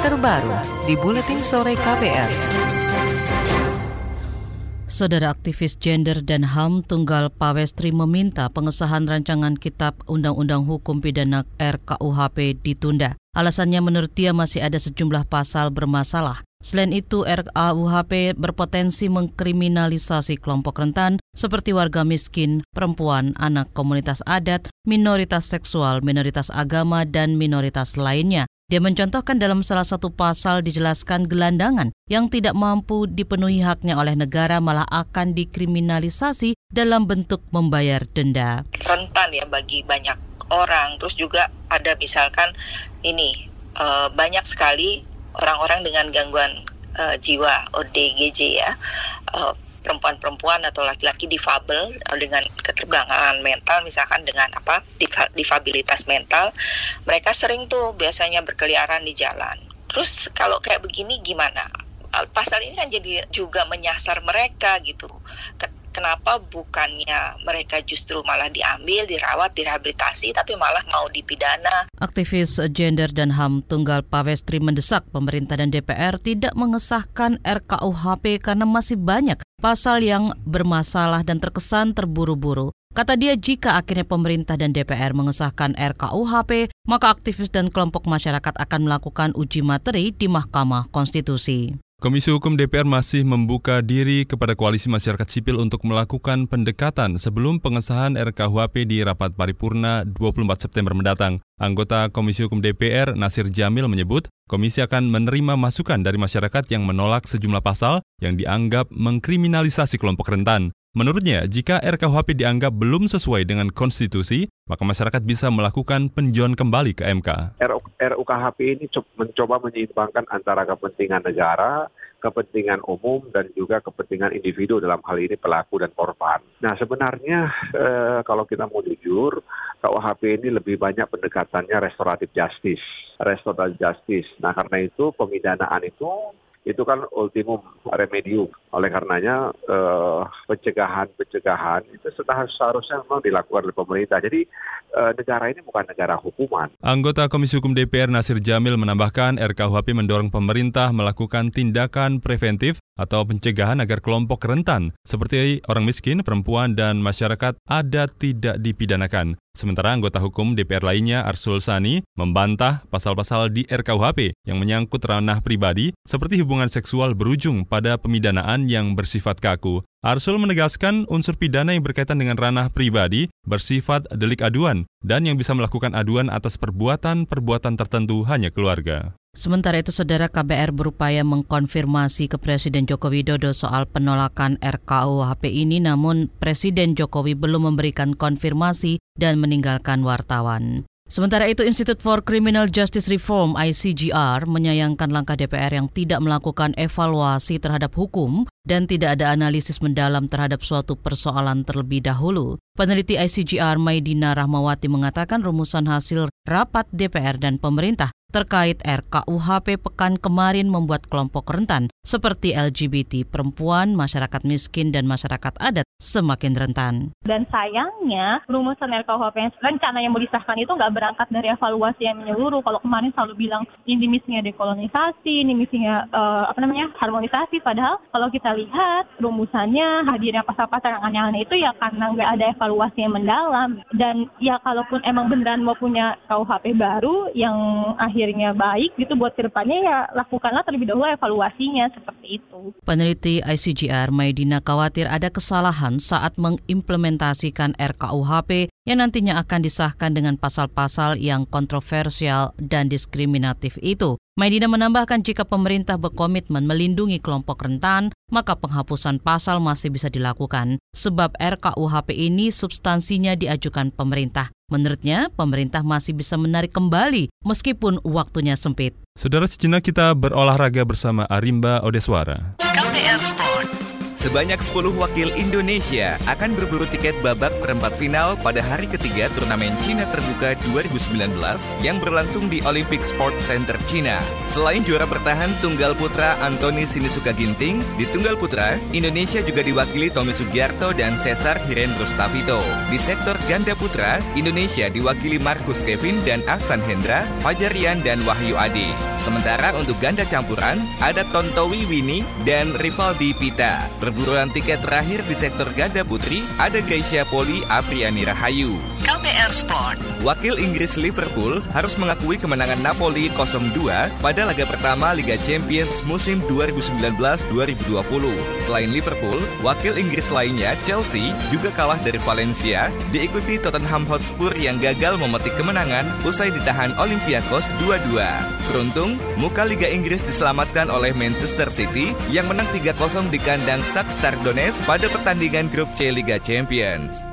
terbaru di Buletin Sore KPR. Saudara aktivis gender dan HAM Tunggal Pawestri meminta pengesahan rancangan Kitab Undang-Undang Hukum Pidana RKUHP ditunda. Alasannya menurut dia masih ada sejumlah pasal bermasalah. Selain itu, RKUHP berpotensi mengkriminalisasi kelompok rentan seperti warga miskin, perempuan, anak komunitas adat, minoritas seksual, minoritas agama, dan minoritas lainnya. Dia mencontohkan dalam salah satu pasal dijelaskan gelandangan yang tidak mampu dipenuhi haknya oleh negara malah akan dikriminalisasi dalam bentuk membayar denda. Rentan ya bagi banyak orang. Terus juga ada misalkan ini uh, banyak sekali orang-orang dengan gangguan uh, jiwa ODGJ ya. Uh, perempuan-perempuan atau laki-laki difabel eh, dengan keterbelakangan mental misalkan dengan apa difabilitas mental mereka sering tuh biasanya berkeliaran di jalan. Terus kalau kayak begini gimana? Pasal ini kan jadi juga menyasar mereka gitu kenapa bukannya mereka justru malah diambil, dirawat, direhabilitasi, tapi malah mau dipidana. Aktivis gender dan HAM Tunggal Pawestri mendesak pemerintah dan DPR tidak mengesahkan RKUHP karena masih banyak pasal yang bermasalah dan terkesan terburu-buru. Kata dia, jika akhirnya pemerintah dan DPR mengesahkan RKUHP, maka aktivis dan kelompok masyarakat akan melakukan uji materi di Mahkamah Konstitusi. Komisi Hukum DPR masih membuka diri kepada koalisi masyarakat sipil untuk melakukan pendekatan sebelum pengesahan RKUHP di rapat paripurna 24 September mendatang. Anggota Komisi Hukum DPR Nasir Jamil menyebut, komisi akan menerima masukan dari masyarakat yang menolak sejumlah pasal yang dianggap mengkriminalisasi kelompok rentan. Menurutnya, jika RKUHP dianggap belum sesuai dengan konstitusi, maka masyarakat bisa melakukan penjualan kembali ke MK. RUKHP ini mencoba menyeimbangkan antara kepentingan negara, kepentingan umum, dan juga kepentingan individu dalam hal ini pelaku dan korban. Nah sebenarnya eh, kalau kita mau jujur, KUHP ini lebih banyak pendekatannya restoratif justice. Restoratif justice. Nah karena itu pemidanaan itu itu kan ultimum remedium. Oleh karenanya eh, pencegahan-pencegahan itu seharusnya memang dilakukan oleh pemerintah. Jadi eh, negara ini bukan negara hukuman. Anggota Komisi Hukum DPR Nasir Jamil menambahkan RKUHP mendorong pemerintah melakukan tindakan preventif atau pencegahan agar kelompok rentan seperti orang miskin, perempuan, dan masyarakat adat tidak dipidanakan. Sementara anggota hukum DPR lainnya Arsul Sani membantah pasal-pasal di RKUHP yang menyangkut ranah pribadi seperti hubungan seksual berujung pada pemidanaan yang bersifat kaku. Arsul menegaskan unsur pidana yang berkaitan dengan ranah pribadi bersifat delik aduan dan yang bisa melakukan aduan atas perbuatan-perbuatan tertentu hanya keluarga. Sementara itu, Saudara KBR berupaya mengkonfirmasi ke Presiden Joko Widodo soal penolakan RKUHP ini, namun Presiden Jokowi belum memberikan konfirmasi dan meninggalkan wartawan. Sementara itu, Institute for Criminal Justice Reform (ICGR) menyayangkan langkah DPR yang tidak melakukan evaluasi terhadap hukum dan tidak ada analisis mendalam terhadap suatu persoalan terlebih dahulu. Peneliti ICGR Maidina Rahmawati mengatakan rumusan hasil rapat DPR dan pemerintah terkait RKUHP pekan kemarin membuat kelompok rentan seperti LGBT, perempuan, masyarakat miskin, dan masyarakat adat semakin rentan. Dan sayangnya rumusan RKUHP yang rencananya mau disahkan itu nggak berangkat dari evaluasi yang menyeluruh. Kalau kemarin selalu bilang ini misinya dekolonisasi, ini misinya uh, apa namanya harmonisasi. Padahal kalau kita lihat rumusannya hadirnya pasal-pasal yang aneh-aneh itu ya karena nggak ada evaluasi yang mendalam. Dan ya kalaupun emang beneran mau punya KUHP baru yang akhir akhirnya baik gitu buat ke depannya ya lakukanlah terlebih dahulu evaluasinya seperti itu. Peneliti ICGR Maidina khawatir ada kesalahan saat mengimplementasikan RKUHP yang nantinya akan disahkan dengan pasal-pasal yang kontroversial dan diskriminatif itu. Maidina menambahkan jika pemerintah berkomitmen melindungi kelompok rentan, maka penghapusan pasal masih bisa dilakukan sebab RKUHP ini substansinya diajukan pemerintah. Menurutnya, pemerintah masih bisa menarik kembali meskipun waktunya sempit. Saudara sejenak kita berolahraga bersama Arimba Odeswara. KPR Sport. Sebanyak 10 wakil Indonesia akan berburu tiket babak perempat final pada hari ketiga turnamen Cina Terbuka 2019 yang berlangsung di Olympic Sports Center Cina. Selain juara bertahan tunggal putra Antoni Sinisuka Ginting, di tunggal putra, Indonesia juga diwakili Tommy Sugiarto dan Cesar Hiren Rustavito. Di sektor ganda putra, Indonesia diwakili Markus Kevin dan Aksan Hendra, Fajar Rian dan Wahyu Adi. Sementara untuk ganda campuran, ada Tontowi Winnie dan Rivaldi Pita. Perburuan tiket terakhir di sektor ganda putri ada Gracia Poli Apriani Rahayu. KBR Sport. Wakil Inggris Liverpool harus mengakui kemenangan Napoli 0-2 pada laga pertama Liga Champions musim 2019-2020. Selain Liverpool, wakil Inggris lainnya Chelsea juga kalah dari Valencia, diikuti Tottenham Hotspur yang gagal memetik kemenangan usai ditahan Olympiakos 2-2. Beruntung, muka Liga Inggris diselamatkan oleh Manchester City yang menang 3-0 di kandang Shakhtar Donetsk pada pertandingan grup C Liga Champions.